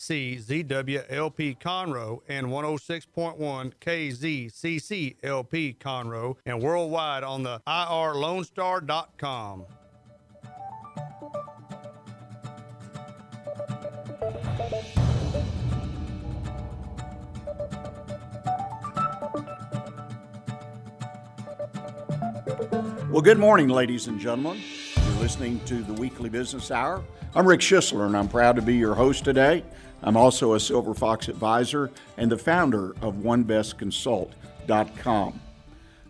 KCZWLP Conroe and 106.1 KZCCLP Conroe and worldwide on the irlonestar.com. Well, good morning, ladies and gentlemen. Listening to the Weekly Business Hour. I'm Rick Schisler, and I'm proud to be your host today. I'm also a Silver Fox advisor and the founder of OneBestConsult.com.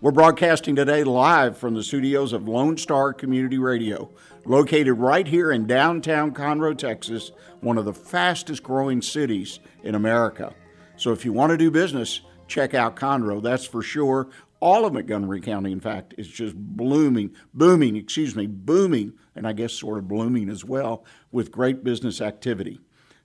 We're broadcasting today live from the studios of Lone Star Community Radio, located right here in downtown Conroe, Texas, one of the fastest growing cities in America. So if you want to do business, check out Conroe, that's for sure. All of Montgomery County, in fact, is just blooming, booming, excuse me, booming, and I guess sort of blooming as well, with great business activity.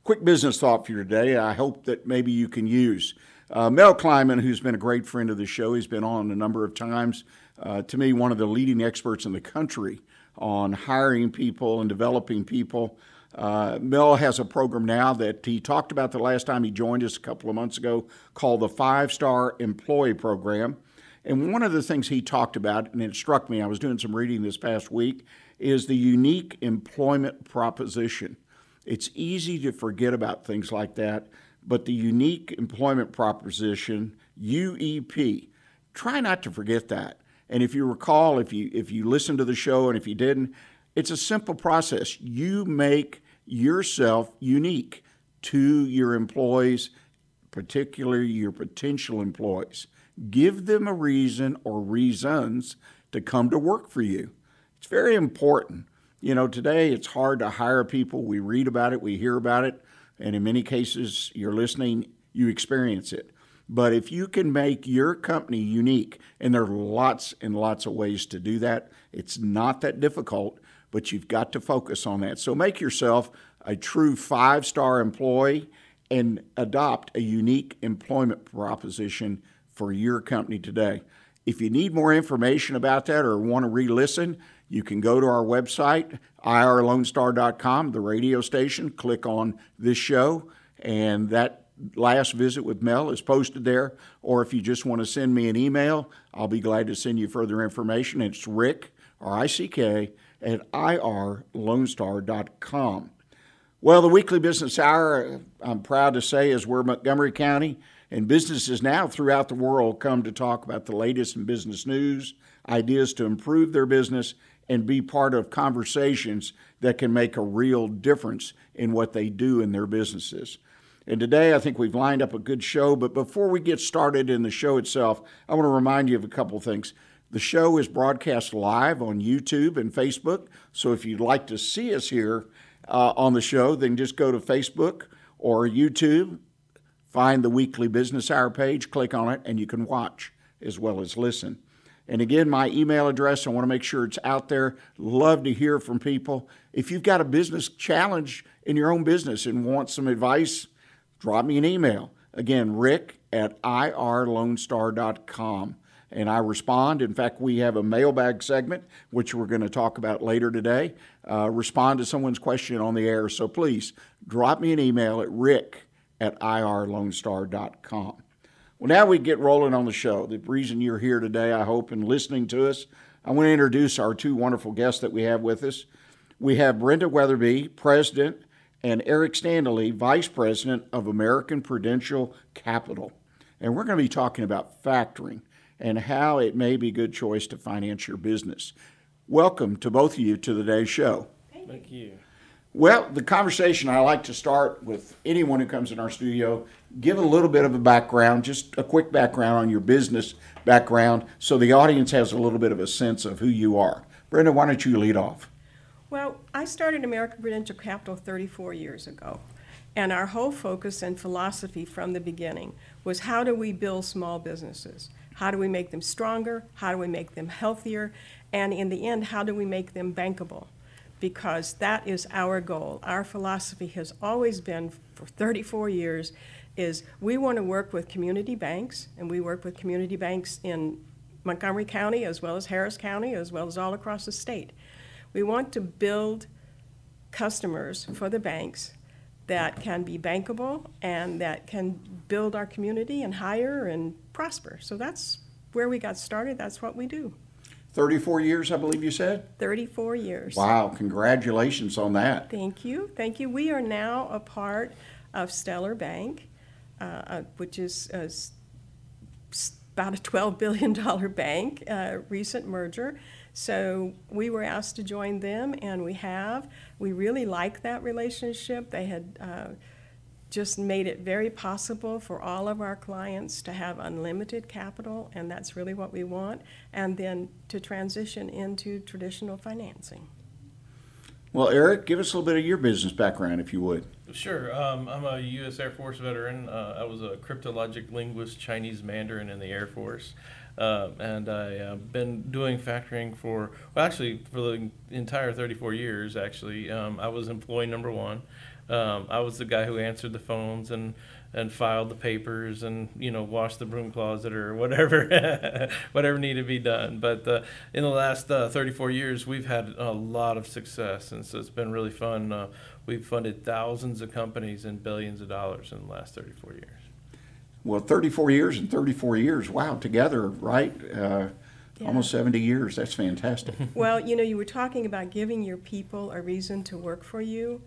Quick business thought for you today, I hope that maybe you can use. Uh, Mel Kleiman, who's been a great friend of the show, he's been on a number of times. Uh, to me, one of the leading experts in the country on hiring people and developing people. Uh, Mel has a program now that he talked about the last time he joined us a couple of months ago called the Five Star Employee Program. And one of the things he talked about, and it struck me, I was doing some reading this past week, is the unique employment proposition. It's easy to forget about things like that, but the unique employment proposition, UEP, try not to forget that. And if you recall, if you if you listened to the show and if you didn't, it's a simple process. You make yourself unique to your employees, particularly your potential employees. Give them a reason or reasons to come to work for you. It's very important. You know, today it's hard to hire people. We read about it, we hear about it, and in many cases, you're listening, you experience it. But if you can make your company unique, and there are lots and lots of ways to do that, it's not that difficult, but you've got to focus on that. So make yourself a true five star employee and adopt a unique employment proposition for your company today. If you need more information about that or want to re listen, you can go to our website, irlonestar.com, the radio station, click on this show, and that last visit with Mel is posted there. Or if you just want to send me an email, I'll be glad to send you further information. It's Rick, R I C K, at irlonestar.com. Well, the weekly business hour, I'm proud to say, is where Montgomery County and businesses now throughout the world come to talk about the latest in business news, ideas to improve their business, and be part of conversations that can make a real difference in what they do in their businesses. And today, I think we've lined up a good show. But before we get started in the show itself, I want to remind you of a couple of things. The show is broadcast live on YouTube and Facebook. So if you'd like to see us here uh, on the show, then just go to Facebook or YouTube, find the weekly business hour page, click on it, and you can watch as well as listen. And again, my email address, I want to make sure it's out there. Love to hear from people. If you've got a business challenge in your own business and want some advice, drop me an email. Again, rick at irlonestar.com. And I respond. In fact, we have a mailbag segment, which we're going to talk about later today. Uh, respond to someone's question on the air. So please drop me an email at rick at irlonestar.com. Well, now we get rolling on the show. The reason you're here today, I hope, and listening to us, I want to introduce our two wonderful guests that we have with us. We have Brenda Wetherbe, President, and Eric Standlee, Vice President of American Prudential Capital. And we're going to be talking about factoring and how it may be a good choice to finance your business. Welcome to both of you to today's show. Thank you. Well, the conversation I like to start with anyone who comes in our studio, give a little bit of a background, just a quick background on your business background, so the audience has a little bit of a sense of who you are. Brenda, why don't you lead off? Well, I started American Prudential Capital 34 years ago. And our whole focus and philosophy from the beginning was how do we build small businesses? How do we make them stronger? How do we make them healthier? And in the end, how do we make them bankable? Because that is our goal. Our philosophy has always been for 34 years is we want to work with community banks, and we work with community banks in Montgomery County as well as Harris County as well as all across the state. We want to build customers for the banks that can be bankable and that can build our community and hire and prosper. So that's where we got started. That's what we do. 34 years, I believe you said? 34 years. Wow, congratulations on that. Thank you. Thank you. We are now a part of Stellar Bank, uh, uh, which is uh, s- s- about a $12 billion bank, uh, recent merger. So we were asked to join them, and we have. We really like that relationship. They had uh, just made it very possible for all of our clients to have unlimited capital, and that's really what we want, and then to transition into traditional financing. Well, Eric, give us a little bit of your business background, if you would. Sure. Um, I'm a U.S. Air Force veteran. Uh, I was a cryptologic linguist, Chinese Mandarin in the Air Force. Uh, and I've uh, been doing factoring for, well, actually, for the entire 34 years, actually. Um, I was employee number one. Um, I was the guy who answered the phones and, and filed the papers and, you know, washed the broom closet or whatever, whatever needed to be done. But uh, in the last uh, 34 years, we've had a lot of success. And so it's been really fun. Uh, we've funded thousands of companies and billions of dollars in the last 34 years. Well, 34 years and 34 years, wow, together, right? Uh, Yeah. Almost 70 years. That's fantastic. Well, you know, you were talking about giving your people a reason to work for you.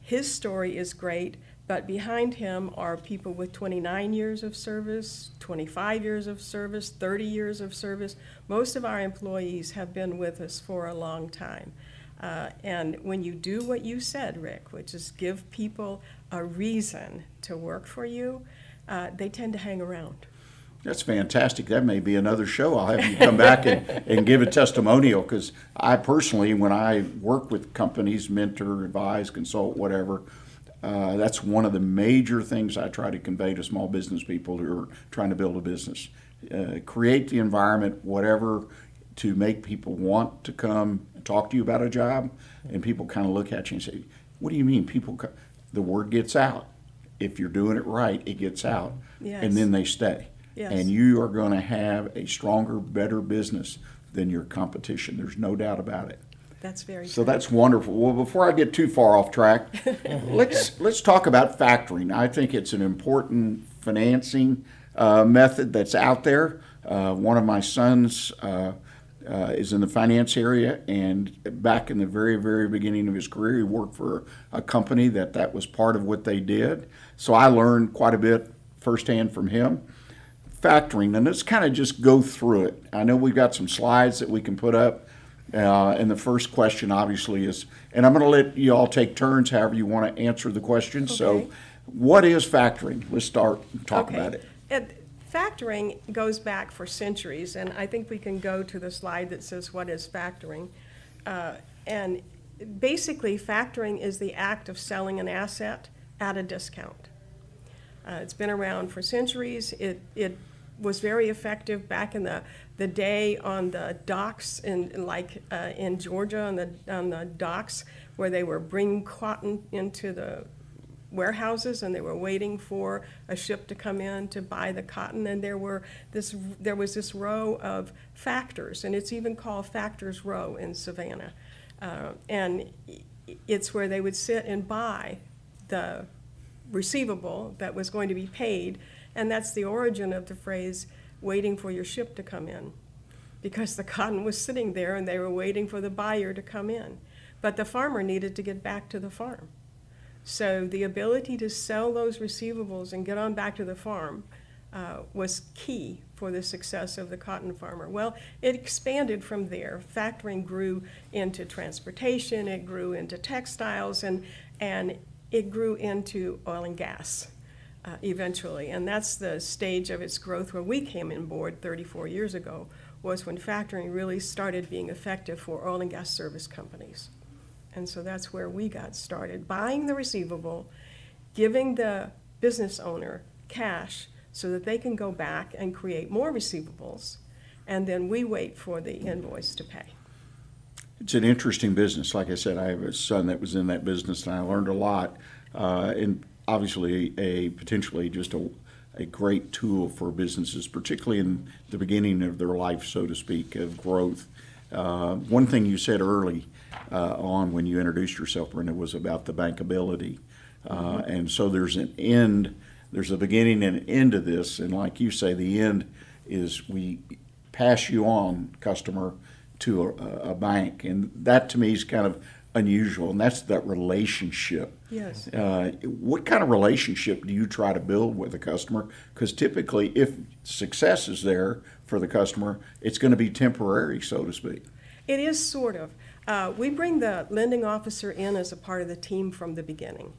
His story is great, but behind him are people with 29 years of service, 25 years of service, 30 years of service. Most of our employees have been with us for a long time. Uh, and when you do what you said, Rick, which is give people a reason to work for you, uh, they tend to hang around. That's fantastic. That may be another show. I'll have you come back and, and give a testimonial because I personally, when I work with companies, mentor, advise, consult, whatever, uh, that's one of the major things I try to convey to small business people who are trying to build a business. Uh, create the environment, whatever, to make people want to come and talk to you about a job, and people kind of look at you and say, "What do you mean?" People, co-? the word gets out. If you're doing it right, it gets out, Yes. and then they stay Yes. and you are going to have a stronger, better business than your competition. There's no doubt about it. That's very So true. that's wonderful. Well, before I get too far off track, let's let's talk about factoring. I think it's an important financing uh, method that's out there. Uh, one of my sons uh, uh, is in the finance area, and back in the very very beginning of his career, he worked for a company that that was part of what they did. So I learned quite a bit firsthand from him factoring, and let's kind of just go through it. I know we've got some slides that we can put up. Uh, and the first question, obviously, is, and I'm going to let you all take turns, however you want to answer the question. Okay. So, what is factoring? Let's start and talk Okay. about it. It- Factoring goes back for centuries, and I think we can go to the slide that says, what is factoring? Uh, And basically, factoring is the act of selling an asset at a discount. Uh, It's been around for centuries. It, it was very effective back in the, the day on the docks in, like, uh, in Georgia, on the, on the docks, where they were bringing cotton into the warehouses and they were waiting for a ship to come in to buy the cotton and there were this there was this row of factors and it's even called factors row in savannah uh, and it's where they would sit and buy the receivable that was going to be paid and that's the origin of the phrase waiting for your ship to come in because the cotton was sitting there and they were waiting for the buyer to come in but the farmer needed to get back to the farm so the ability to sell those receivables and get on back to the farm uh, was key for the success of the cotton farmer. Well, it expanded from there. Factoring grew into transportation, it grew into textiles, and, and it grew into oil and gas uh, eventually. And that's the stage of its growth where we came on board 34 years ago, was when factoring really started being effective for oil and gas service companies. And so that's where we got started, buying the receivable giving the business owner cash so that they can go back and create more receivables, and then we wait for the invoice to pay. It's an interesting business. Like I said, I have a son that was in that business, and I learned a lot. Uh, and obviously, a potentially just a, a great tool for businesses, particularly in the beginning of their life, so to speak, of growth. Uh, one thing you said early uh, on when you introduced yourself, Brenda, was about the bankability. Uh, and so there's an end, there's a beginning and an end to this. And like you say, the end is we pass you on, customer, to a, a bank. And that to me is kind of unusual. And that's that relationship. Yes. Uh, what kind of relationship do you try to build with a customer? Because typically, if success is there for the customer, it's going to be temporary, so to speak. It is sort of. Uh, we bring the lending officer in as a part of the team from the beginning.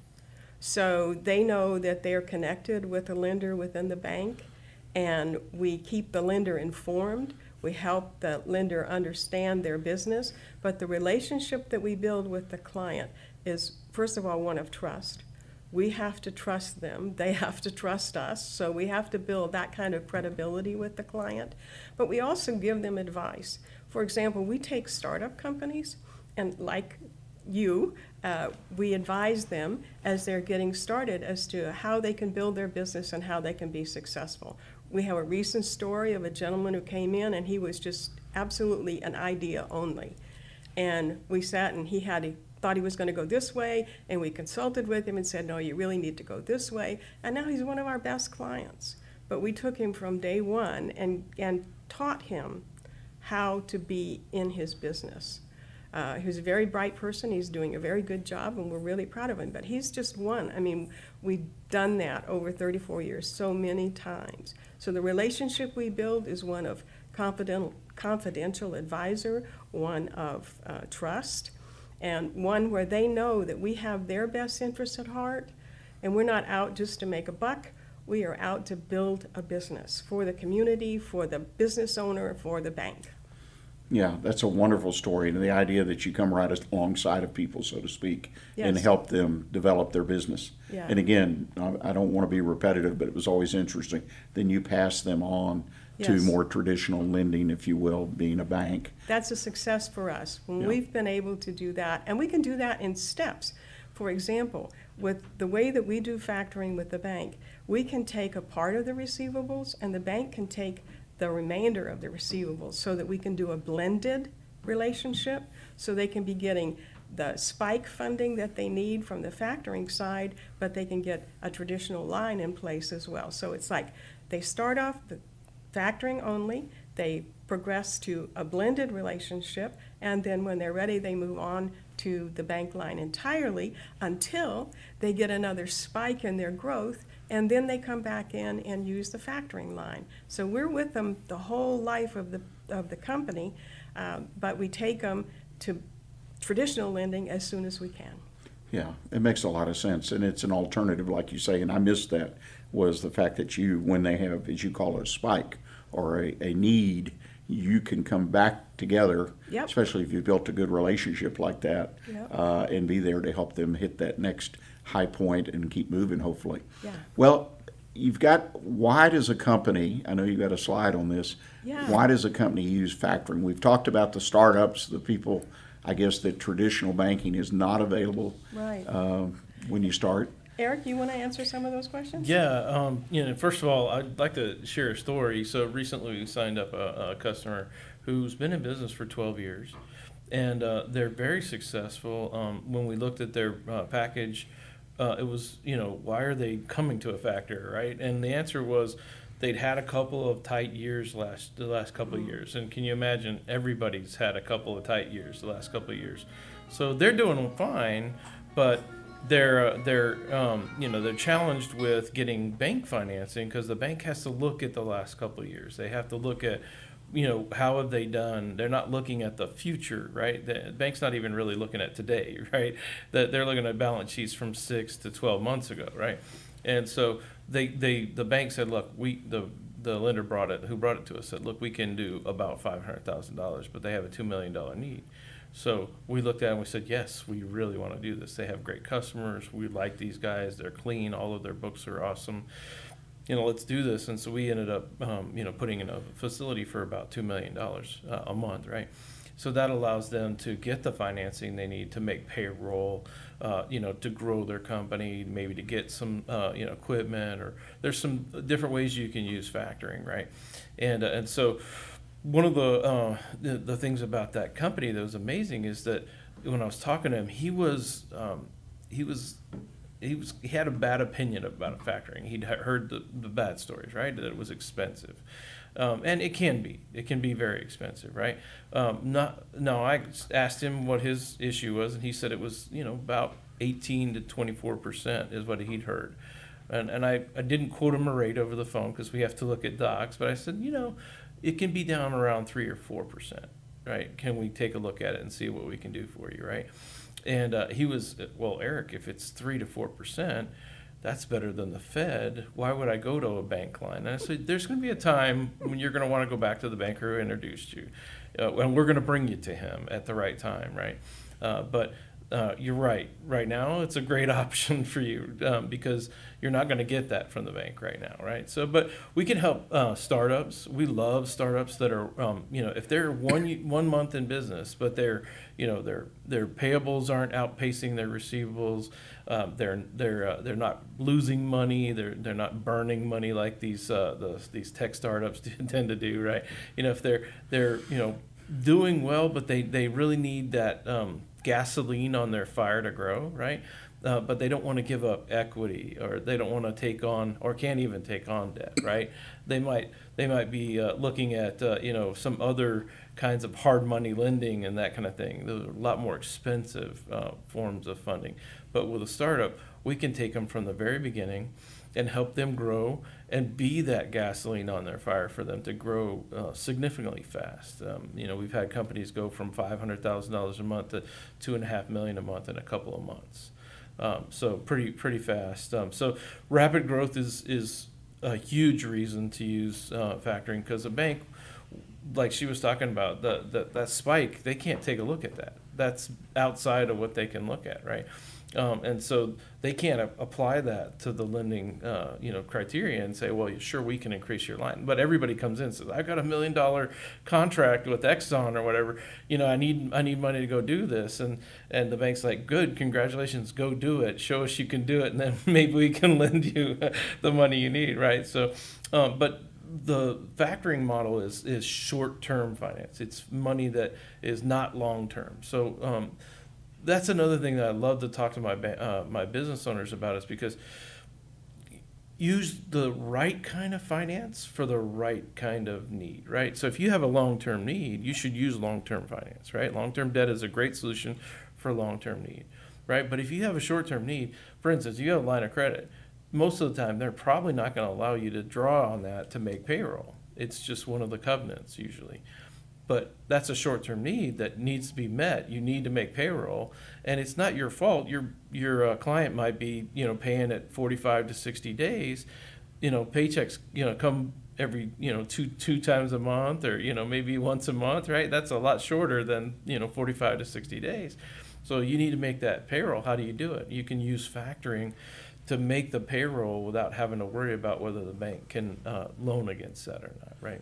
So they know that they're connected with a lender within the bank, and we keep the lender informed. We help the lender understand their business, but the relationship that we build with the client is, first of all, one of trust. We have to trust them, they have to trust us, so we have to build that kind of credibility with the client. But we also give them advice. For example, we take startup companies, and like you, uh, we advise them as they're getting started as to how they can build their business and how they can be successful. We have a recent story of a gentleman who came in and he was just absolutely an idea only. And we sat and he had, he thought he was going to go this way, and we consulted with him and said, no, you really need to go this way. And now he's one of our best clients. But we took him from day one and, and taught him how to be in his business. Uh, he was a very bright person. He's doing a very good job, and we're really proud of him. But he's just one. I mean, we've done that over 34 years so many times. So the relationship we build is one of confidential, confidential advisor, one of uh, trust, and one where they know that we have their best interests at heart, and we're not out just to make a buck. We are out to build a business for the community, for the business owner, for the bank. Yeah, that's a wonderful story, and the idea that you come right alongside of people, so to speak, and help them develop their business. Yeah. And again, I don't want to be repetitive, but it was always interesting. Then you pass them on to more traditional lending, if you will, being a bank. That's a success for us, when Yeah. we've been able to do that, and we can do that in steps. For example, with the way that we do factoring with the bank, we can take a part of the receivables, and the bank can take the remainder of the receivables, so that we can do a blended relationship, so they can be getting the spike funding that they need from the factoring side, but they can get a traditional line in place as well. So it's like, they start off the factoring only, they progress to a blended relationship, and then when they're ready, they move on to the bank line entirely until they get another spike in their growth, and then they come back in and use the factoring line. So we're with them the whole life of the, of the company, uh, but we take them to traditional lending as soon as we can. Yeah, it makes a lot of sense, and it's an alternative, like you say. And I missed that was the fact that you, when they have, as you call it, a spike or a, a need, you can come back together, Yep. especially if you've built a good relationship like that, Yep. uh, and be there to help them hit that next high point and keep moving. Hopefully. Yeah. Well, you've got why does a company? I know you've got a slide on this. Yeah. Why does a company use factoring? We've talked about the startups, the people. I guess that traditional banking is not available Right. um, when you start. Eric, you want to answer some of those questions? Yeah, um, you know, first of all, I'd like to share a story. So recently, we signed up a, a customer who's been in business for 12 years, and uh, they're very successful. Um, when we looked at their uh, package, uh, it was, you know, why are they coming to a factor, right? And the answer was they'd had a couple of tight years last the last couple of years, and can you imagine? Everybody's had a couple of tight years the last couple of years, so they're doing fine, but they're uh, they're um, you know they're challenged with getting bank financing because the bank has to look at the last couple of years. They have to look at you know how have they done. They're not looking at the future, right? The bank's not even really looking at today, right? That they're looking at balance sheets from six to twelve months ago, right? And so they they the bank said, look, we the the lender brought it who brought it to us said, look, we can do about five hundred thousand dollars, but they have a two million dollar need. So we looked at it and we said, yes, we really want to do this. They have great customers. We like these guys. They're clean. All of their books are awesome. You know, let's do this. And so we ended up, um, you know, putting in a facility for about $2 million uh, a month, right? So that allows them to get the financing they need to make payroll, uh, you know, to grow their company, maybe to get some, uh, you know, equipment, or there's some different ways you can use factoring, right? And uh, and so one of the, uh, the the things about that company that was amazing is that when I was talking to him, he was um, he was he was he had a bad opinion about factoring. He'd heard the, the bad stories, right? That it was expensive. Um, and it can be. It can be very expensive, right? Um, not. No, I asked him what his issue was, and he said it was, you know, about 18 to 24 percent is what he'd heard. And, and I, I didn't quote him a rate over the phone because we have to look at docs, but I said, you know, it can be down around three or four percent, right? Can we take a look at it and see what we can do for you, right? And uh, he was, well, Eric, if it's three to four percent, that's better than the Fed. Why would I go to a bank line? And I said, there's going to be a time when you're going to want to go back to the banker who introduced you, uh, and we're going to bring you to him at the right time, right? Uh, but uh, you're right. Right now, it's a great option for you um, because you're not going to get that from the bank right now, right? So, but we can help uh, startups. We love startups that are, um, you know, if they're one one month in business, but their, you know, their their payables aren't outpacing their receivables. Um, they're they're uh, they're not losing money. They're they're not burning money like these uh, the, these tech startups tend to do, right? You know, if they're they're you know doing well, but they they really need that um, gasoline on their fire to grow, right? Uh, but they don't want to give up equity, or they don't want to take on, or can't even take on debt, right? They might they might be uh, looking at uh, you know some other kinds of hard money lending and that kind of thing. Those are a lot more expensive uh, forms of funding. But with a startup, we can take them from the very beginning and help them grow and be that gasoline on their fire for them to grow uh, significantly fast. Um, you know, we've had companies go from five hundred thousand dollars a month to two and a half million a month in a couple of months. Um, so pretty pretty fast. Um, so rapid growth is is a huge reason to use uh, factoring because a bank, like she was talking about, the, the that spike they can't take a look at that. That's outside of what they can look at, right? Um, and so they can't a- apply that to the lending, uh, you know, criteria and say, well, sure, we can increase your line. But everybody comes in and says, I've got a million dollar contract with Exxon or whatever. You know, I need I need money to go do this. And and the bank's like, good, congratulations, go do it. Show us you can do it, and then maybe we can lend you the money you need, right? So, um, but the factoring model is is short term finance. It's money that is not long term. So. Um, that's another thing that I love to talk to my uh, my business owners about is because use the right kind of finance for the right kind of need, right? So if you have a long-term need, you should use long-term finance, right? Long-term debt is a great solution for long-term need, right? But if you have a short-term need, for instance, you have a line of credit, most of the time they're probably not going to allow you to draw on that to make payroll. It's just one of the covenants usually but that's a short-term need that needs to be met. You need to make payroll, and it's not your fault. Your your uh, client might be you know paying at 45 to 60 days. You know paychecks you know come every you know two two times a month or you know maybe once a month, right? That's a lot shorter than you know 45 to 60 days. So you need to make that payroll. How do you do it? You can use factoring to make the payroll without having to worry about whether the bank can uh, loan against that or not, right?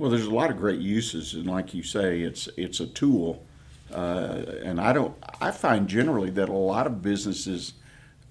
Well, there's a lot of great uses, and like you say, it's it's a tool. Uh, and I don't. I find generally that a lot of businesses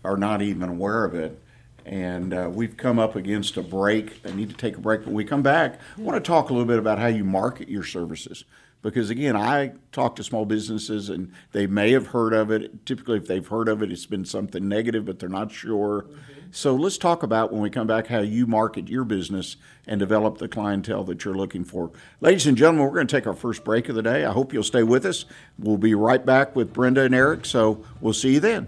are not even aware of it. And uh, we've come up against a break. I need to take a break. When we come back, I want to talk a little bit about how you market your services. Because again, I talk to small businesses and they may have heard of it. Typically, if they've heard of it, it's been something negative, but they're not sure. Mm-hmm. So let's talk about when we come back how you market your business and develop the clientele that you're looking for. Ladies and gentlemen, we're going to take our first break of the day. I hope you'll stay with us. We'll be right back with Brenda and Eric, so we'll see you then.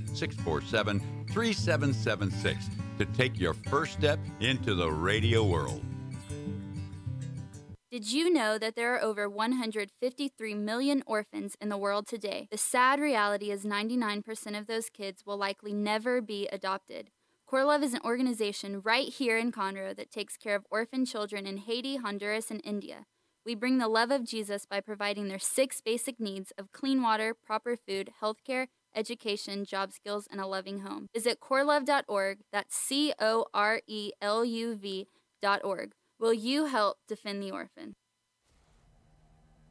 647 3776 to take your first step into the radio world. Did you know that there are over 153 million orphans in the world today? The sad reality is 99% of those kids will likely never be adopted. CoreLuv is an organization right here in Conroe that takes care of orphan children in Haiti, Honduras, and India. We bring the love of Jesus by providing their six basic needs of clean water, proper food, healthcare, education, job skills, and a loving home. Visit coreluv.org, that's C O R E L U V.org. Will you help defend the orphan?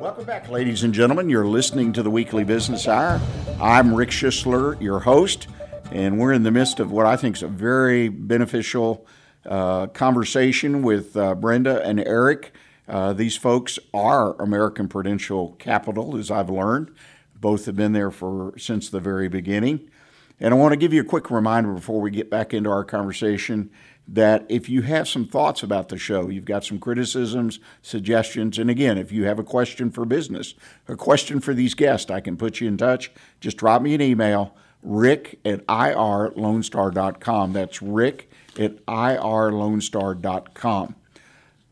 Welcome back, ladies and gentlemen. You're listening to the Weekly Business Hour. I'm Rick Schisler, your host, and we're in the midst of what I think is a very beneficial uh, conversation with uh, Brenda and Eric. Uh, these folks are American Prudential Capital, as I've learned. Both have been there for since the very beginning. And I want to give you a quick reminder before we get back into our conversation that if you have some thoughts about the show, you've got some criticisms, suggestions, and again, if you have a question for business, a question for these guests, I can put you in touch. Just drop me an email, rick at irlonestar.com. That's rick at irlonestar.com.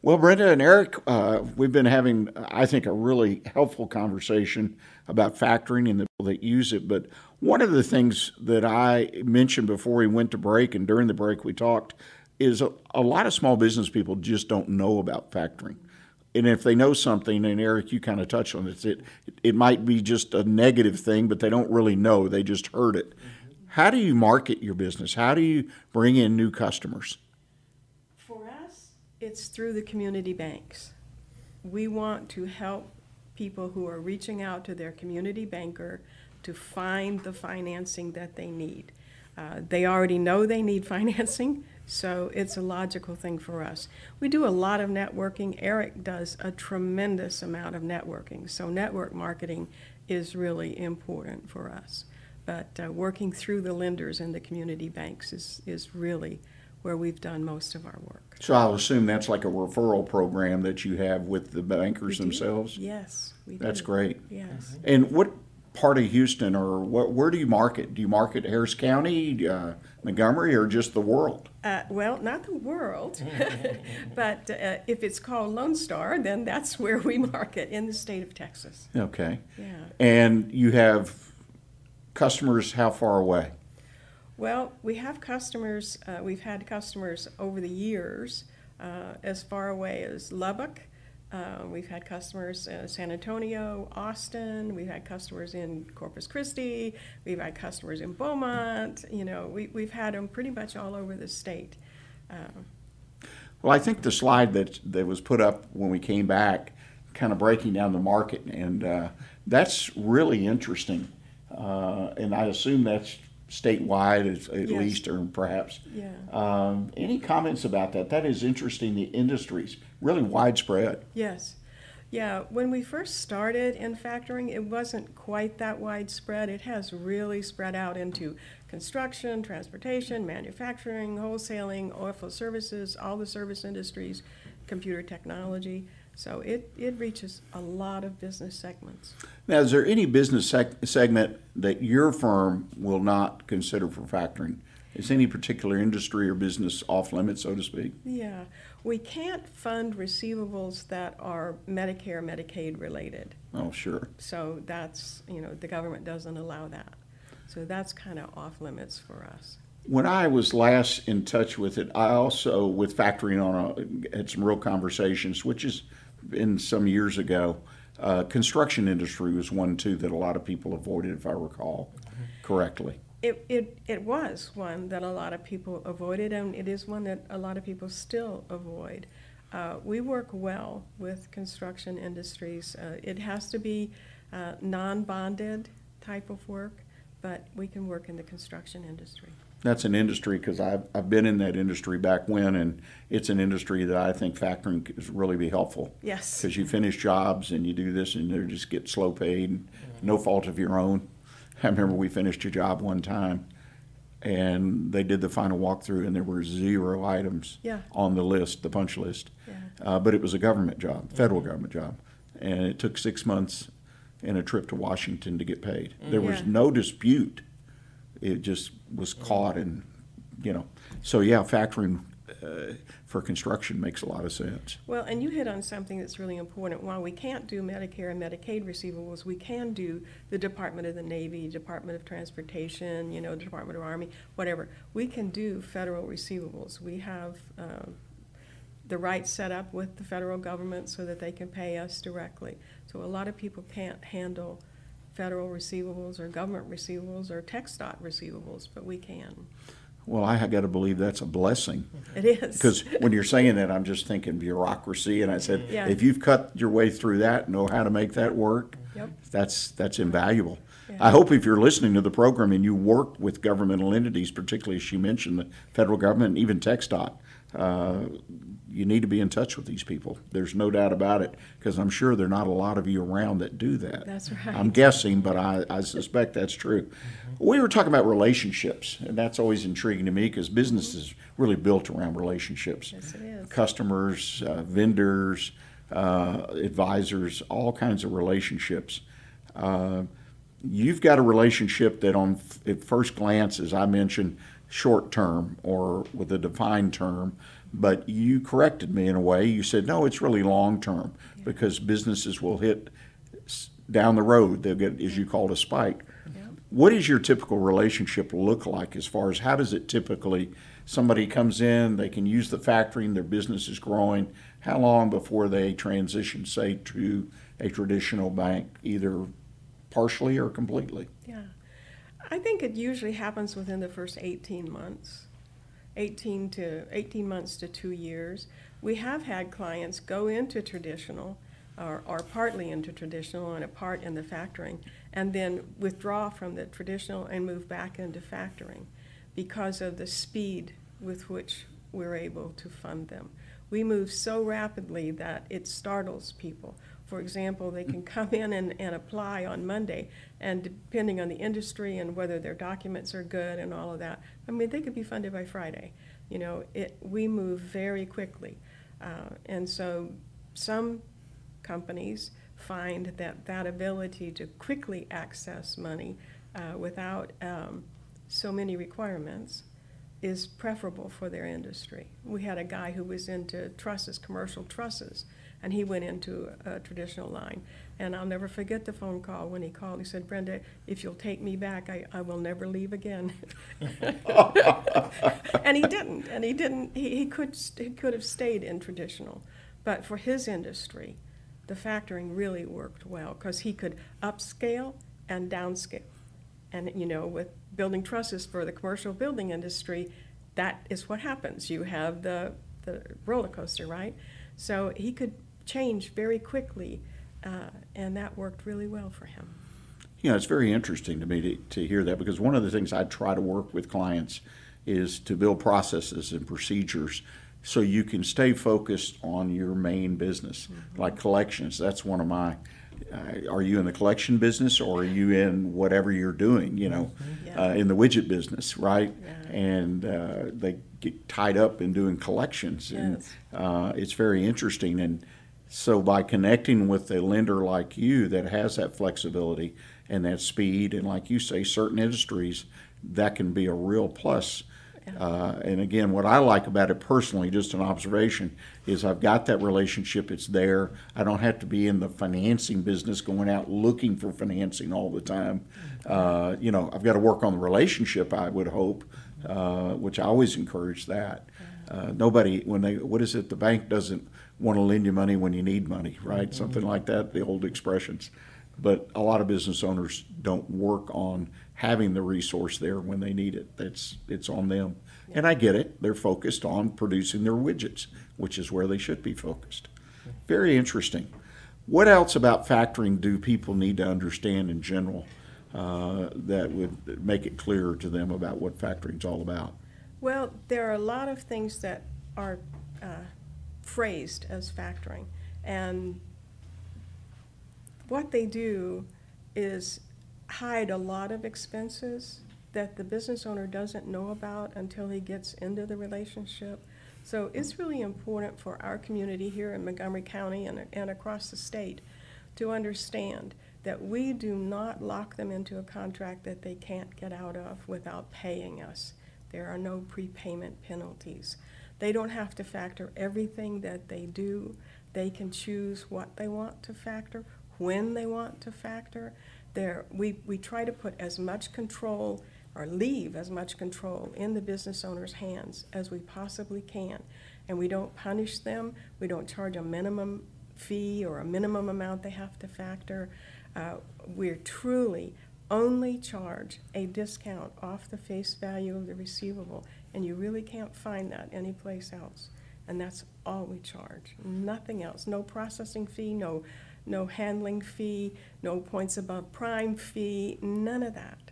Well, Brenda and Eric, uh, we've been having, I think, a really helpful conversation about factoring and the people that use it. But one of the things that I mentioned before we went to break and during the break we talked is a, a lot of small business people just don't know about factoring. And if they know something, and Eric, you kind of touched on this, it, it might be just a negative thing, but they don't really know. They just heard it. How do you market your business? How do you bring in new customers? For us, it's through the community banks. We want to help people who are reaching out to their community banker to find the financing that they need. Uh, they already know they need financing, so it's a logical thing for us. We do a lot of networking. Eric does a tremendous amount of networking, so network marketing is really important for us. But uh, working through the lenders and the community banks is, is really where we've done most of our work. So I'll assume that's like a referral program that you have with the bankers We do. themselves? Yes, we do. That's great. Yes. And what part of Houston or what, where do you market? Do you market Harris County, uh, Montgomery, or just the world? Uh, well, not the world, but uh, if it's called Lone Star, then that's where we market in the state of Texas. Okay. Yeah. And you have customers how far away? Well, we have customers, uh, we've had customers over the years uh, as far away as Lubbock. Uh, we've had customers in San Antonio, Austin. We've had customers in Corpus Christi. We've had customers in Beaumont. You know, we, we've had them pretty much all over the state. Uh, Well, I think the slide that, that was put up when we came back, kind of breaking down the market, and uh, that's really interesting. Uh, and I assume that's statewide at, at Yes. least, or perhaps. Yeah. Um, any comments about that? That is interesting. The industries really widespread. Yes. Yeah, when we first started in factoring, it wasn't quite that widespread. It has really spread out into construction, transportation, manufacturing, wholesaling, oilfield services, all the service industries, computer technology. So it, it reaches a lot of business segments. Now, is there any business sec- segment that your firm will not consider for factoring? Is any particular industry or business off limits, so to speak? Yeah, we can't fund receivables that are Medicare, Medicaid related. Oh, sure. So that's, you know, the government doesn't allow that. So that's kind of off limits for us. When I was last in touch with it, I also, with factoring on, a, had some real conversations, which has been some years ago. Uh, construction industry was one too that a lot of people avoided, if I recall correctly. It, it, it was one that a lot of people avoided, and it is one that a lot of people still avoid. Uh, we work well with construction industries. Uh, it has to be uh, non-bonded type of work, but we can work in the construction industry. That's an industry, because I've, I've been in that industry back when, and it's an industry that I think factoring could really be helpful. Yes. Because you finish jobs and you do this and they just get slow paid, no fault of your own. I remember we finished a job one time and they did the final walkthrough and there were zero items Yeah. on the list, the punch list. Yeah. Uh, but it was a government job, federal government job. And it took six months and a trip to Washington to get paid. There was Yeah. no dispute. It just was caught and, you know, so yeah, factoring uh, for construction makes a lot of sense. Well, and you hit on something that's really important. While we can't do Medicare and Medicaid receivables, we can do the Department of the Navy, Department of Transportation, you know, Department of Army, whatever. We can do federal receivables. We have uh, the right set up with the federal government so that they can pay us directly. So a lot of people can't handle federal receivables or government receivables or tech dot receivables, but we can. Well, I got to believe that's a blessing. It is. Because when you're saying that, I'm just thinking bureaucracy, and I said, Yeah. if you've cut your way through that, know how to make that work, Yep. that's that's invaluable. Yeah. I hope if you're listening to the program and you work with governmental entities, particularly as she mentioned, the federal government and even TxDOT, uh, you need to be in touch with these people. There's no doubt about it, because I'm sure there are not a lot of you around that do that. That's right. I'm guessing, but I, I suspect that's true. We were talking about relationships, and that's always intriguing to me because business is really built around relationships. Yes, it is. Customers, uh, vendors, uh, advisors, all kinds of relationships. Uh, you've got a relationship that, on f- at first glance, as I mentioned, short term or with a defined term, but you corrected me in a way. You said, no, it's really long term because businesses will hit down the road. They'll get, as you called, a spike. What does your typical relationship look like as far as how does it typically, somebody comes in, they can use the factoring, their business is growing. How long before they transition, say, to a traditional bank, either partially or completely? Yeah. I think it usually happens within the first 18 months, 18 to 18 months to two years. We have had clients go into traditional or, or partly into traditional and a part in the factoring and then withdraw from the traditional and move back into factoring because of the speed with which we're able to fund them. We move so rapidly that it startles people. For example, they can come in and, and apply on Monday, and depending on the industry and whether their documents are good and all of that, I mean, they could be funded by Friday. You know, it, we move very quickly. Uh, and so some companies find that that ability to quickly access money uh, without um, so many requirements is preferable for their industry. We had a guy who was into trusses, commercial trusses, and he went into a traditional line. And I'll never forget the phone call when he called. He said, Brenda, if you'll take me back, I, I will never leave again. and he didn't. And he didn't. He, he could he could have stayed in traditional, but for his industry, the factoring really worked well because he could upscale and downscale. And you know, with building trusses for the commercial building industry, that is what happens. You have the the roller coaster, right? So he could change very quickly, uh, and that worked really well for him. You know, it's very interesting to me to, to hear that because one of the things I try to work with clients is to build processes and procedures so you can stay focused on your main business, like collections. That's one of my. Uh, are you in the collection business or are you in whatever you're doing? You know, Yeah. uh, in the widget business, right? Yeah. And uh, they get tied up in doing collections, and Yes. uh, it's very interesting. And so, by connecting with a lender like you that has that flexibility and that speed, and like you say, certain industries, that can be a real plus. Uh, and again, what I like about it personally, just an observation, is I've got that relationship. It's there. I don't have to be in the financing business, going out looking for financing all the time. Uh, you know, I've got to work on the relationship. I would hope, uh, which I always encourage that. Uh, nobody, when they, what is it? The bank doesn't want to lend you money when you need money, right? Something like that. The old expressions. but a lot of business owners don't work on having the resource there when they need it. That's it's on them. And I get it. They're focused on producing their widgets, which is where they should be focused. Very interesting. What else about factoring do people need to understand in general uh, that would make it clearer to them about what factoring is all about? Well, there are a lot of things that are uh, phrased as factoring. And what they do is hide a lot of expenses that the business owner doesn't know about until he gets into the relationship. So it's really important for our community here in Montgomery County and, and across the state to understand that we do not lock them into a contract that they can't get out of without paying us. There are no prepayment penalties. They don't have to factor everything that they do. They can choose what they want to factor, when they want to factor. There, we, we try to put as much control or leave as much control in the business owner's hands as we possibly can. And we don't punish them. We don't charge a minimum fee or a minimum amount they have to factor. Uh, we're truly only charge a discount off the face value of the receivable, and you really can't find that anyplace else. And that's all we charge, nothing else. No processing fee, no, no handling fee, no points above prime fee, none of that.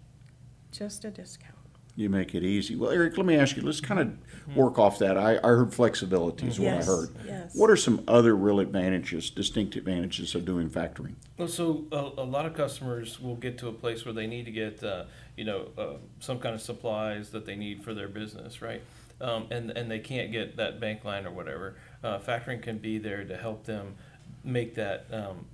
Just a discount. You make it easy. Well, Eric, let me ask you, let's kind of work off that. I, I heard flexibility is what I heard. yes. What are some other real advantages, distinct advantages of doing factoring? Well, so a, a lot of customers will get to a place where they need to get, uh, you know, uh, some kind of supplies that they need for their business, right? Um, and and they can't get that bank line or whatever. Uh, factoring can be there to help them make that, um,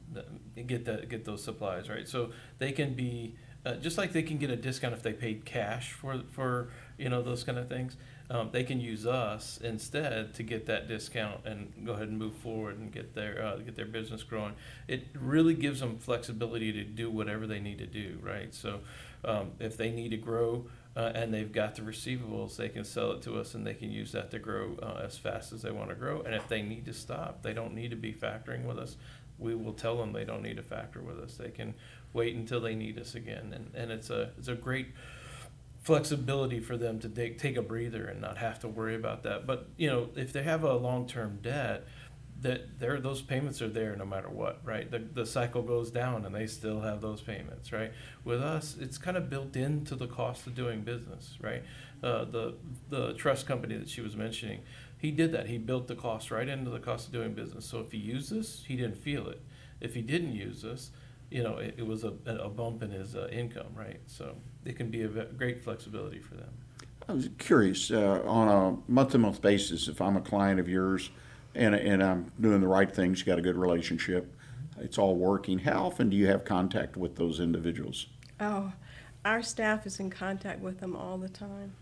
get that get those supplies, right? So they can be uh, just like they can get a discount if they paid cash for for you know those kind of things. Um, they can use us instead to get that discount and go ahead and move forward and get their uh, get their business growing. It really gives them flexibility to do whatever they need to do, right? So um, if they need to grow uh, and they've got the receivables, they can sell it to us and they can use that to grow uh, as fast as they want to grow. And if they need to stop, they don't need to be factoring with us. We will tell them they don't need to factor with us. They can wait until they need us again, and, and it's a it's a great flexibility for them to take, take a breather and not have to worry about that. But you know, if they have a long term debt, that there those payments are there no matter what, right? The the cycle goes down and they still have those payments, right? With us, it's kind of built into the cost of doing business, right? Uh, the the trust company that she was mentioning, he did that. He built the cost right into the cost of doing business. So if he used us, he didn't feel it. If he didn't use us, you know, it, it was a, a bump in his uh, income, right? So it can be a ve- great flexibility for them. I was curious, uh, on a month-to-month basis, if I'm a client of yours and, and I'm doing the right things, you got a good relationship, it's all working, how often do you have contact with those individuals? Oh, our staff is in contact with them all the time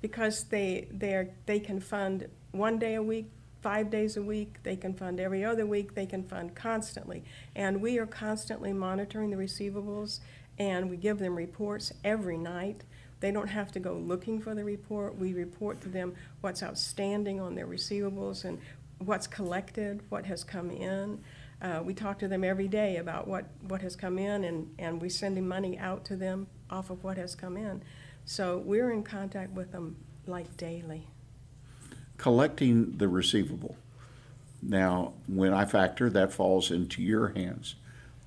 because they they're they can fund one day a week, five days a week, they can fund every other week, they can fund constantly. And we are constantly monitoring the receivables and we give them reports every night. They don't have to go looking for the report. We report to them what's outstanding on their receivables and what's collected, what has come in. Uh, we talk to them every day about what, what has come in, and, and we sending money out to them off of what has come in. So we're in contact with them like daily. Collecting the receivable. Now, when I factor, that falls into your hands.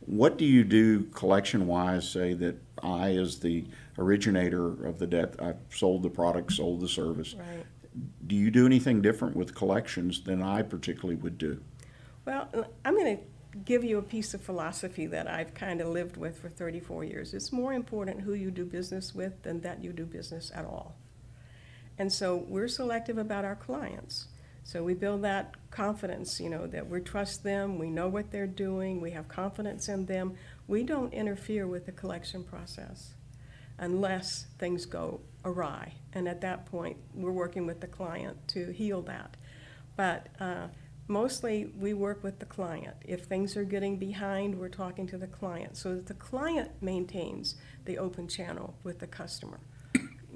What do you do collection-wise, say that I, as the originator of the debt, I've sold the product, sold the service. Right. Do you do anything different with collections than I particularly would do? Well, I'm going to give you a piece of philosophy that I've kind of lived with for 34 years. It's more important who you do business with than that you do business at all. And so we're selective about our clients. So we build that confidence, you know, that we trust them, we know what they're doing, we have confidence in them. We don't interfere with the collection process unless things go awry. And at that point, we're working with the client to heal that. But uh, mostly, we work with the client. If things are getting behind, we're talking to the client so that the client maintains the open channel with the customer.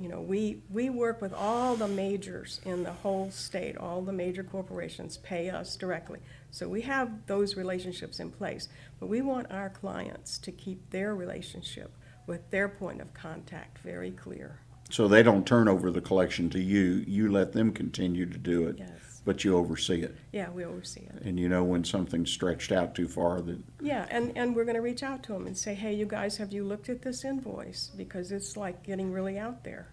You know, we, we work with all the majors in the whole state, all the major corporations pay us directly. So we have those relationships in place, but we want our clients to keep their relationship with their point of contact very clear. So they don't turn over the collection to you, you let them continue to do it, Yes. But you oversee it. Yeah, we oversee it. And you know when something's stretched out too far that, Yeah, and, and we're gonna reach out to them and say, hey, you guys, have you looked at this invoice? Because it's like getting really out there.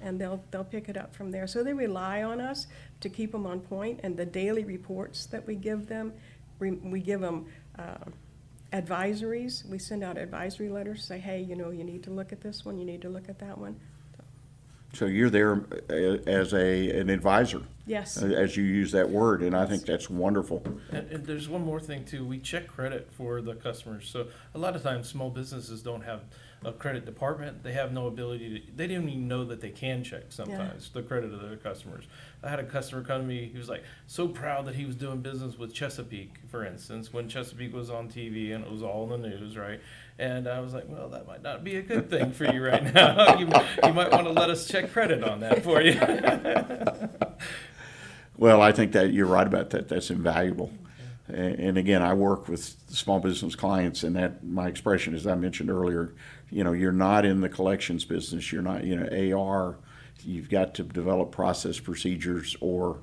And they'll, they'll pick it up from there. So they rely on us to keep them on point, and the daily reports that we give them, we, we give them, uh, advisories. We send out advisory letters, say, hey, you know, you need to look at this one, you need to look at that one. So you're there uh, as a, an advisor. Yes. uh, As you use that word, and I think that's wonderful. And, and there's one more thing too. We check credit for the customers. So a lot of times, small businesses don't have a credit department. They have no ability to. They didn't even know that they can check sometimes the credit of their customers. I had a customer come to me. He was like so proud that he was doing business with Chesapeake, for instance, when Chesapeake was on TV and it was all in the news, right? And I was like, well, that might not be a good thing for you right now. you, you might want to let us check credit on that for you. Well, I think that you're right about that. That's invaluable. A- And again, I work with small business clients, and that my expression, as I mentioned earlier, you know, you're not in the collections business. You're not, you know, AR. You've got to develop process procedures, or,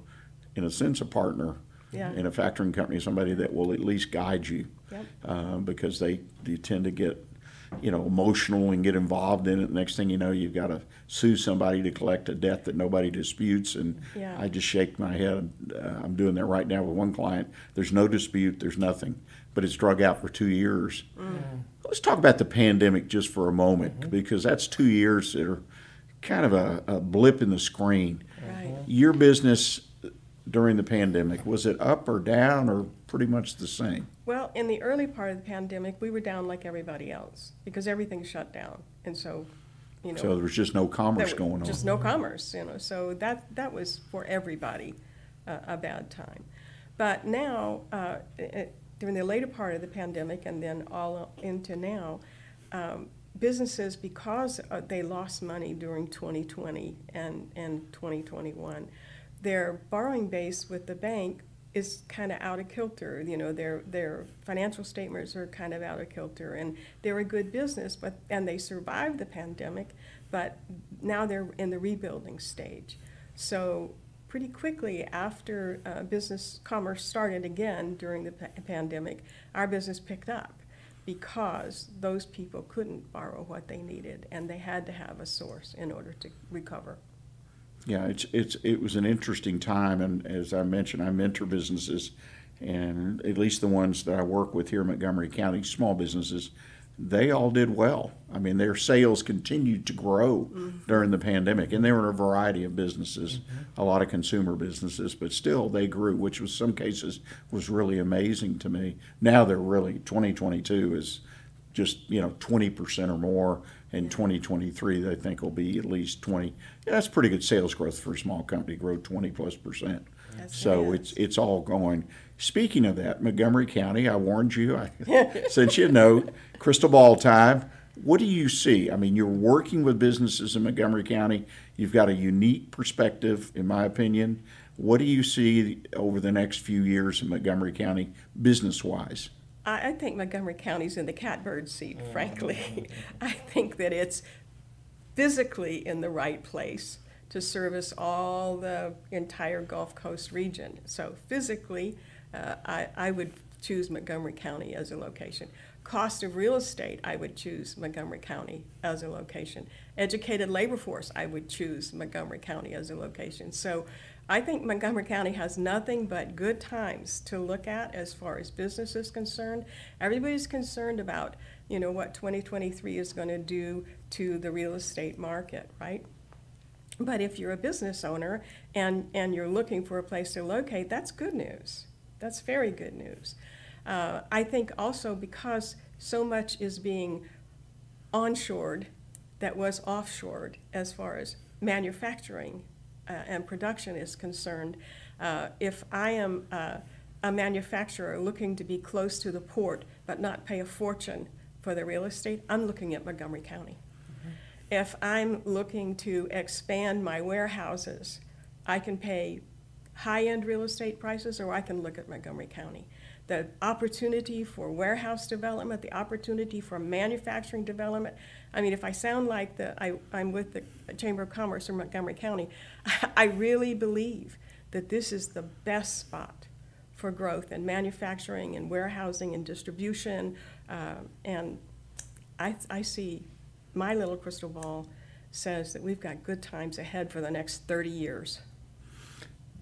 in a sense, a partner Yeah. in a factoring company, somebody that will at least guide you, Yep. uh, because they, they tend to get, you know, emotional and get involved in it. Next thing you know, you've got to sue somebody to collect a debt that nobody disputes, and Yeah. I just shake my head. Uh, I'm doing that right now with one client. There's no dispute. There's nothing, but it's drug out for two years. Let's talk about the pandemic just for a moment, because that's two years that are kind of a, a blip in the screen. Right. Your business during the pandemic was it up or down or pretty much the same? Well, in the early part of the pandemic, we were down like everybody else because everything shut down. And so, you know. So there was just no commerce going on. Just no commerce, you know, so that, that was for everybody uh, a bad time. But now, uh, it- during the later part of the pandemic and then all into now, um, businesses, because uh, they lost money during 2020 and, and 2021, their borrowing base with the bank is kind of out of kilter. You know, their their financial statements are kind of out of kilter, and they're a good business, but and they survived the pandemic, but now they're in the rebuilding stage. So pretty quickly after uh, business commerce started again during the pa- pandemic, our business picked up because those people couldn't borrow what they needed, and they had to have a source in order to recover. Yeah, it's it's it was an interesting time, and as I mentioned, I mentor businesses, and at least the ones that I work with here in Montgomery County, small businesses, they all did well. I mean, their sales continued to grow mm-hmm. during the pandemic, and they were in a variety of businesses, mm-hmm. a lot of consumer businesses, but still they grew, which was some cases was really amazing to me. Now they're really 2022 is just you know 20% or more in 2023 they think will be at least 20 yeah, that's pretty good sales growth for a small company grow 20 plus percent. Yes, so it it's it's all going. Speaking of that montgomery county i warned you i sent you a note crystal ball time what do you see? I mean you're working with businesses in montgomery county. You've got a unique perspective in my opinion. What do you see over the next few years in montgomery county business wise I, I think Montgomery County's in the catbird seat, frankly. I think that it's physically in the right place to service all the entire Gulf Coast region. So physically, uh, I, I would choose Montgomery County as a location. Cost of real estate, I would choose Montgomery County as a location. Educated labor force, I would choose Montgomery County as a location. So I think Montgomery County has nothing but good times to look at as far as business is concerned. Everybody's concerned about, you know, what 2023 is going to do to the real estate market, right? But if you're a business owner and, and you're looking for a place to locate, that's good news. That's very good news. Uh, I think also because so much is being onshored that was offshored as far as manufacturing uh, and production is concerned. Uh, if I am uh, a manufacturer looking to be close to the port but not pay a fortune for the real estate, I'm looking at Montgomery County. if I'm looking to expand my warehouses, I can pay high-end real estate prices, or I can look at Montgomery County. The opportunity for warehouse development, the opportunity for manufacturing development. I mean, if I sound like the, I, I'm with the Chamber of Commerce in Montgomery County, I really believe that this is the best spot for growth in manufacturing and warehousing and distribution. uh, And I, I see, my little crystal ball says that we've got good times ahead for the next 30 years.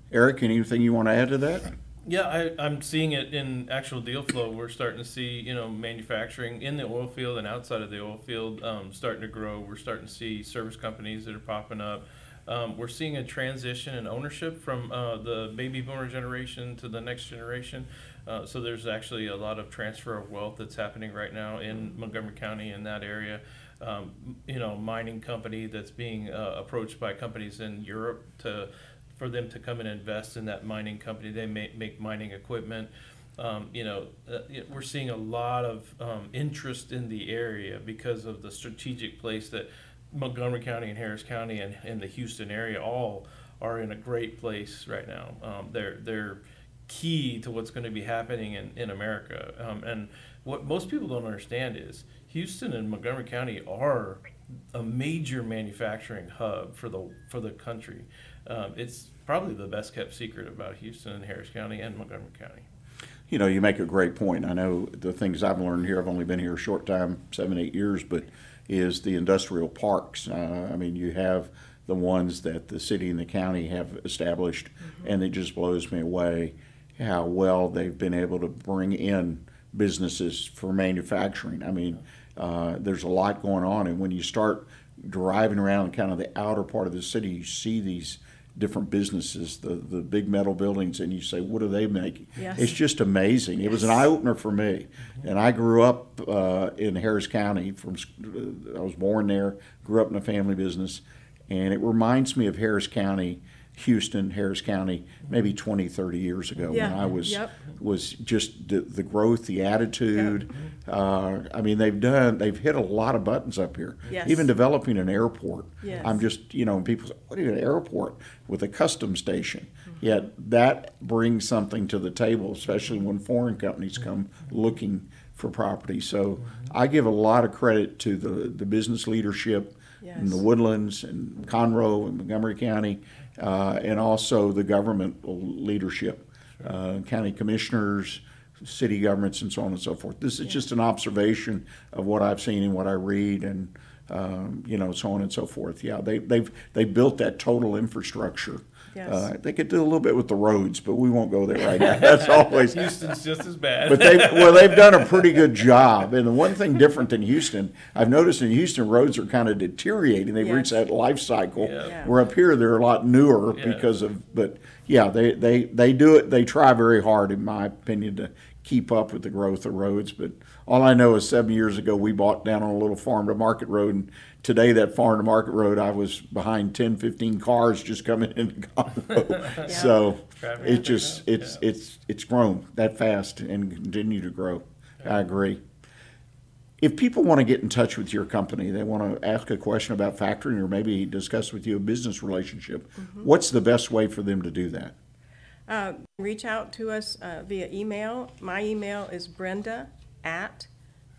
Eric, anything you want to add to that? Yeah, I, I'm seeing it in actual deal flow. We're starting to see, you know, manufacturing in the oil field and outside of the oil field um, starting to grow. We're starting to see service companies that are popping up. Um, we're seeing a transition in ownership from uh, the baby boomer generation to the next generation. Uh, so there's actually a lot of transfer of wealth that's happening right now in Montgomery County in that area. Um, you know, mining company that's being uh, approached by companies in Europe to for them to come and invest in that mining company. They make, make mining equipment. Um, you know, uh, we're seeing a lot of um, interest in the area because of the strategic place that Montgomery County and Harris County and, and the Houston area all are in a great place right now. Um, they're they're key to what's going to be happening in, in America. Um, and what most people don't understand is Houston and Montgomery County are a major manufacturing hub for the for the country. Um, it's probably the best kept secret about Houston and Harris County and Montgomery County. You know, you make a great point. I know the things I've learned here, I've only been here a short time, seven, eight years, but is the industrial parks. Uh, I mean, you have the ones that the city and the county have established, and it just blows me away how well they've been able to bring in businesses for manufacturing. I mean, uh, there's a lot going on, and when you start driving around kind of the outer part of the city, you see these different businesses, the, the big metal buildings, and you say, what do they make? Yes. It's just amazing. It was an eye opener for me. And I grew up uh, in Harris County. From s- I was born there, grew up in a family business, and it reminds me of Harris County, Houston, Harris County, maybe 20, 30 years ago Yeah. when I was Yep. was just the, the growth, the attitude. Uh, I mean, they've done, they've hit a lot of buttons up here. Yes. Even developing an airport. Yes. I'm just, you know, people say, what is an airport with a custom station? Mm-hmm. Yet that brings something to the table, especially when foreign companies come looking for property. So I give a lot of credit to the, the business leadership in the Woodlands and Conroe and Montgomery County, uh, and also the government leadership, uh, county commissioners, city governments, and so on and so forth. This is just an observation of what I've seen and what I read, and um, you know, so on and so forth. Yeah, they, they've they built that total infrastructure. Yes. Uh, they could do a little bit with the roads, but we won't go there right now. That's always Houston's just as bad. but they well they've done a pretty good job. And the one thing different than Houston, I've noticed in Houston roads are kind of deteriorating. They've reached that life cycle. Yeah. Yeah. Where up here they're a lot newer Yeah. because of but yeah, they, they, they do it they try very hard in my opinion to keep up with the growth of roads. But all I know is seven years ago we bought down on a little farm to market road and today that farm to market road I was behind 10, 15 cars just coming into Conroe. So Traffic it just up, it's yeah. it's it's grown that fast and continue to grow. I agree. If people want to get in touch with your company, they want to ask a question about factoring or maybe discuss with you a business relationship, what's the best way for them to do that? Uh, Reach out to us uh, via email. My email is brenda at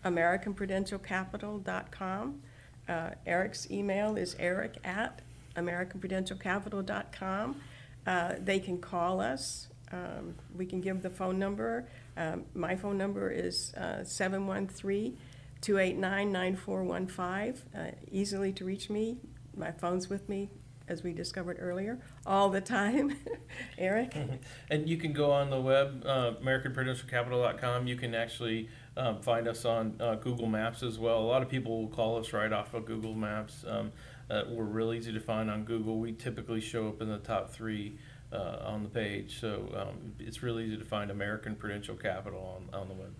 americanprudentialcapital.com. Uh, Eric's email is eric at americanprudentialcapital.com. Uh, They can call us. Um, We can give the phone number. Um, My phone number is uh, 713-289-9415. Uh, Easily to reach me. My phone's with me, as we discovered earlier, all the time. Eric? And you can go on the web, uh, AmericanPrudentialCapital.com. You can actually um, find us on uh, Google Maps as well. A lot of people will call us right off of Google Maps. Um, uh, we're real easy to find on Google. We typically show up in the top three uh, on the page, so um, it's real easy to find American Prudential Capital on, on the web.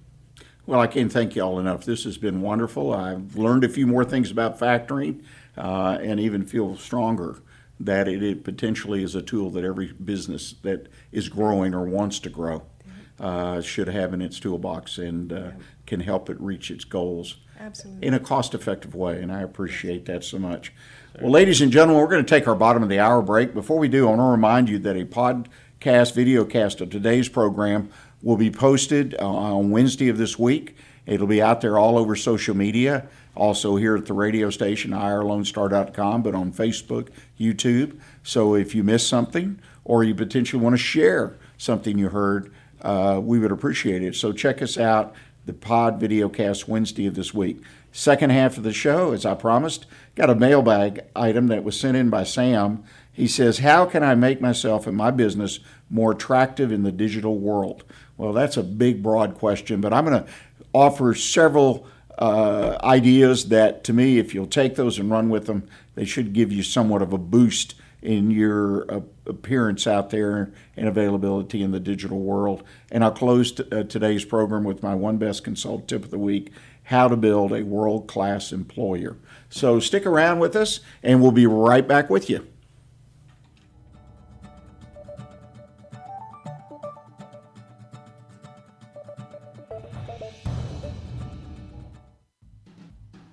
Well, I can't thank you all enough. This has been wonderful. I've learned a few more things about factoring uh, and even feel stronger that it, it potentially is a tool that every business that is growing or wants to grow uh, should have in its toolbox and uh, can help it reach its goals. Absolutely. in a cost effective way, and I appreciate that so much. Well, ladies and gentlemen, we're going to take our bottom of the hour break. Before we do, I want to remind you that a podcast, video cast of today's program will be posted uh, on Wednesday of this week. It'll be out there all over social media, also here at the radio station, irlonestar.com, but on Facebook, YouTube. So if you missed something or you potentially want to share something you heard, uh, we would appreciate it. So check us out, the pod video cast Wednesday of this week. Second half of the show, as I promised, got a mailbag item that was sent in by Sam. He says, How can I make myself and my business more attractive in the digital world? Well, that's a big, broad question, but I'm going to offer several uh, ideas that, to me, if you'll take those and run with them, they should give you somewhat of a boost in your uh, appearance out there and availability in the digital world. And I'll close t- uh, today's program with my one best consult tip of the week how to build a world class employer. So stick around with us, and we'll be right back with you.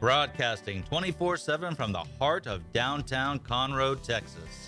broadcasting 24 7 from the heart of downtown Conroe, Texas.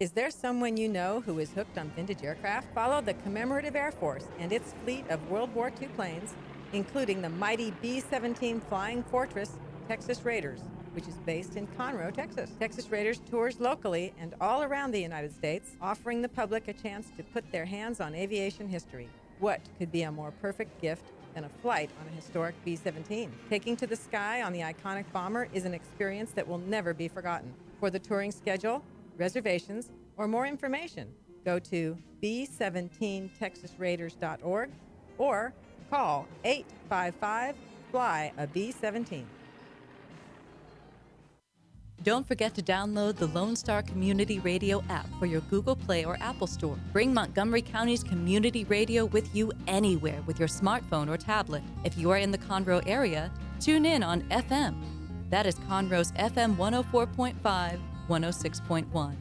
Is there someone you know who is hooked on vintage aircraft? Follow the Commemorative Air Force and its fleet of World War II planes, including the mighty B 17 Flying Fortress Texas Raiders, which is based in Conroe, Texas. Texas Raiders tours locally and all around the United States, offering the public a chance to put their hands on aviation history. What could be a more perfect gift than a flight on a historic B 17? Taking to the sky on the iconic bomber is an experience that will never be forgotten. For the touring schedule, reservations, or more information, go to b17texasraiders.org or call 855 Fly a B 17. Don't forget to download the Lone Star Community Radio app for your Google Play or Apple Store. Bring Montgomery County's community radio with you anywhere with your smartphone or tablet. If you are in the Conroe area, tune in on FM. That is Conroe's FM 104.5, 106.1.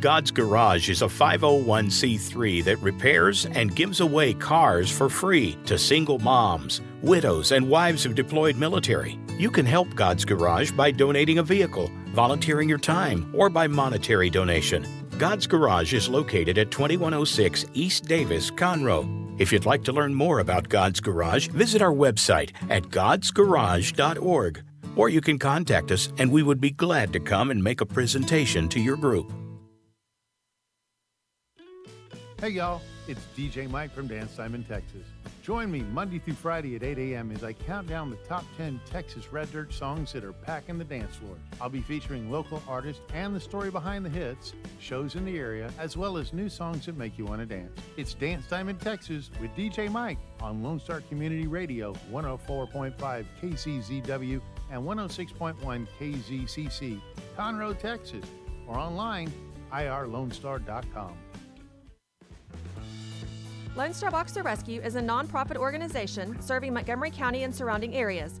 God's Garage is a 501c3 that repairs and gives away cars for free to single moms, widows, and wives of deployed military. You can help God's Garage by donating a vehicle, volunteering your time, or by monetary donation. God's Garage is located at 2106 East Davis, Conroe. If you'd like to learn more about God's Garage, visit our website at godsgarage.org. Or you can contact us and we would be glad to come and make a presentation to your group. Hey y'all, it's DJ Mike from Dance Time in Texas. Join me Monday through Friday at 8 a.m. as I count down the top 10 Texas Red Dirt songs that are packing the dance floor. I'll be featuring local artists and the story behind the hits, shows in the area, as well as new songs that make you want to dance. It's Dance Time in Texas with DJ Mike on Lone Star Community Radio, 104.5 KCZW and 106.1 KZCC, Conroe, Texas, or online irlonestar.com. Lone Star Boxer Rescue is a nonprofit organization serving Montgomery County and surrounding areas,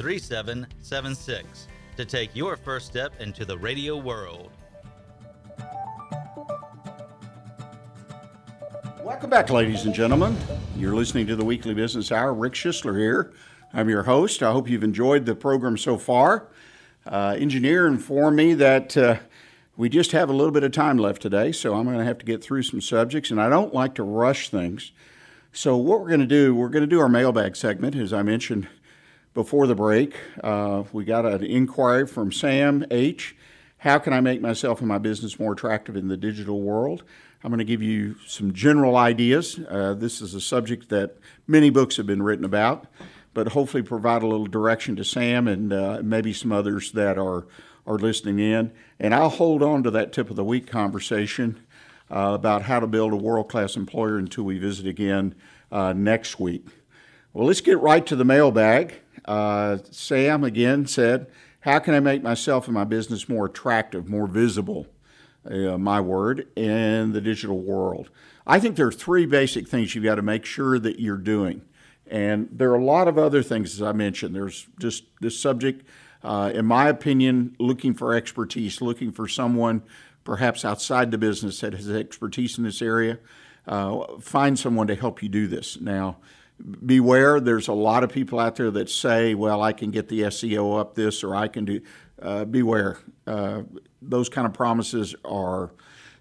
3776 to take your first step into the radio world. Welcome back, ladies and gentlemen. You're listening to the Weekly Business Hour. Rick Schisler here. I'm your host. I hope you've enjoyed the program so far. Uh, engineer informed me that uh, we just have a little bit of time left today, so I'm going to have to get through some subjects, and I don't like to rush things. So, what we're going to do, we're going to do our mailbag segment, as I mentioned before the break. Uh, we got an inquiry from Sam H. How can I make myself and my business more attractive in the digital world? I'm going to give you some general ideas. Uh, this is a subject that many books have been written about, but hopefully provide a little direction to Sam and uh, maybe some others that are are listening in. And I'll hold on to that tip of the week conversation uh, about how to build a world class employer until we visit again uh, next week. Well, let's get right to the mailbag. Uh, Sam again said, How can I make myself and my business more attractive, more visible? Uh, my word, in the digital world. I think there are three basic things you've got to make sure that you're doing. And there are a lot of other things, as I mentioned. There's just this subject, uh, in my opinion, looking for expertise, looking for someone perhaps outside the business that has expertise in this area. Uh, find someone to help you do this. Now, beware, there's a lot of people out there that say, well, I can get the SEO up this or I can do. Uh, beware. Uh, those kind of promises are,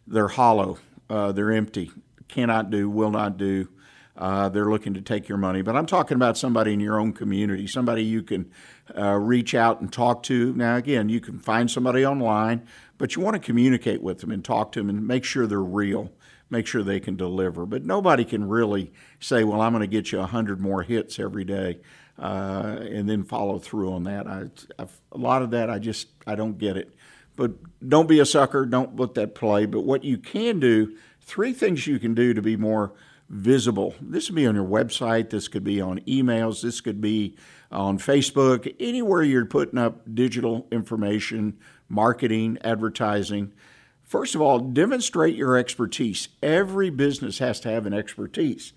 they're hollow, uh, they're empty, cannot do, will not do. Uh, they're looking to take your money. But I'm talking about somebody in your own community, somebody you can uh, reach out and talk to. Now, again, you can find somebody online, but you want to communicate with them and talk to them and make sure they're real make sure they can deliver. But nobody can really say, well, I'm going to get you 100 more hits every day uh, and then follow through on that. I, I've, a lot of that, I just, I don't get it. But don't be a sucker. Don't let that play. But what you can do, three things you can do to be more visible. This could be on your website. This could be on emails. This could be on Facebook. Anywhere you're putting up digital information, marketing, advertising. First of all, demonstrate your expertise. Every business has to have an expertise.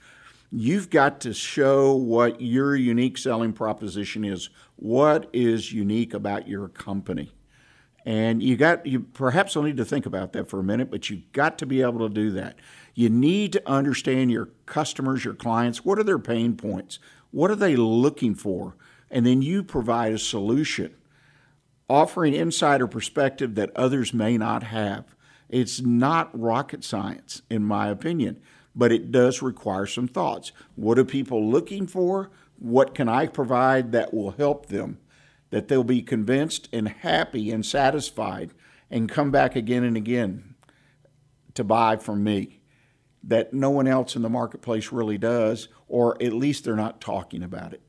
You've got to show what your unique selling proposition is. What is unique about your company? And you got you perhaps will need to think about that for a minute, but you've got to be able to do that. You need to understand your customers, your clients, what are their pain points? What are they looking for? And then you provide a solution, offering insider perspective that others may not have. It's not rocket science, in my opinion, but it does require some thoughts. What are people looking for? What can I provide that will help them? That they'll be convinced and happy and satisfied and come back again and again to buy from me that no one else in the marketplace really does, or at least they're not talking about it.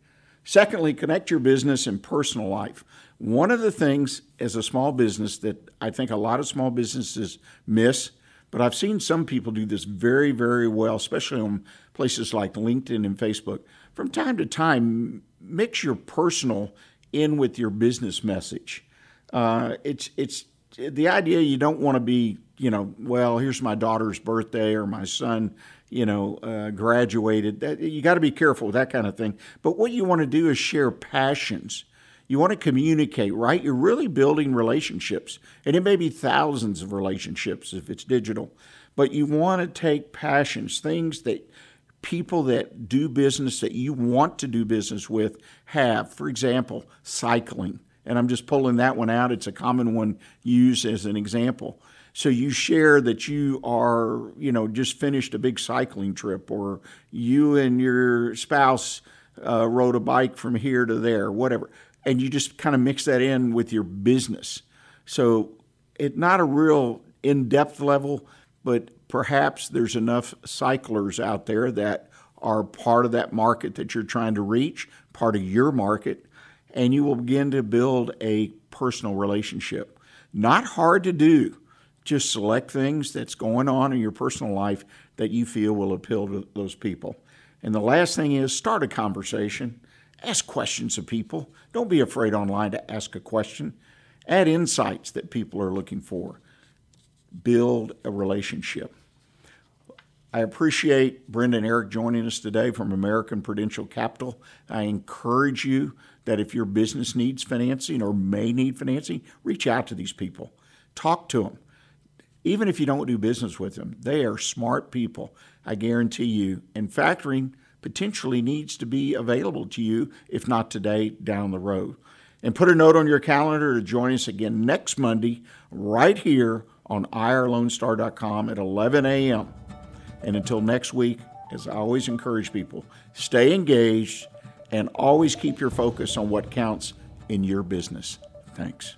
Secondly, connect your business and personal life. One of the things as a small business that I think a lot of small businesses miss, but I've seen some people do this very, very well, especially on places like LinkedIn and Facebook. From time to time, mix your personal in with your business message. Uh, it's it's the idea you don't want to be you know well here's my daughter's birthday or my son you know uh, graduated that you got to be careful with that kind of thing but what you want to do is share passions you want to communicate, right? You're really building relationships. And it may be thousands of relationships if it's digital, but you want to take passions, things that people that do business that you want to do business with have. For example, cycling. And I'm just pulling that one out. It's a common one used as an example. So you share that you are, you know, just finished a big cycling trip, or you and your spouse uh, rode a bike from here to there, whatever. And you just kind of mix that in with your business. So it's not a real in depth level, but perhaps there's enough cyclers out there that are part of that market that you're trying to reach, part of your market, and you will begin to build a personal relationship. Not hard to do. Just select things that's going on in your personal life that you feel will appeal to those people. And the last thing is start a conversation. Ask questions of people. Don't be afraid online to ask a question. Add insights that people are looking for. Build a relationship. I appreciate Brenda and Eric joining us today from American Prudential Capital. I encourage you that if your business needs financing or may need financing, reach out to these people. Talk to them. Even if you don't do business with them, they are smart people, I guarantee you. And factoring potentially needs to be available to you, if not today, down the road. And put a note on your calendar to join us again next Monday, right here on irlonestar.com at 11 a.m. And until next week, as I always encourage people, stay engaged and always keep your focus on what counts in your business. Thanks.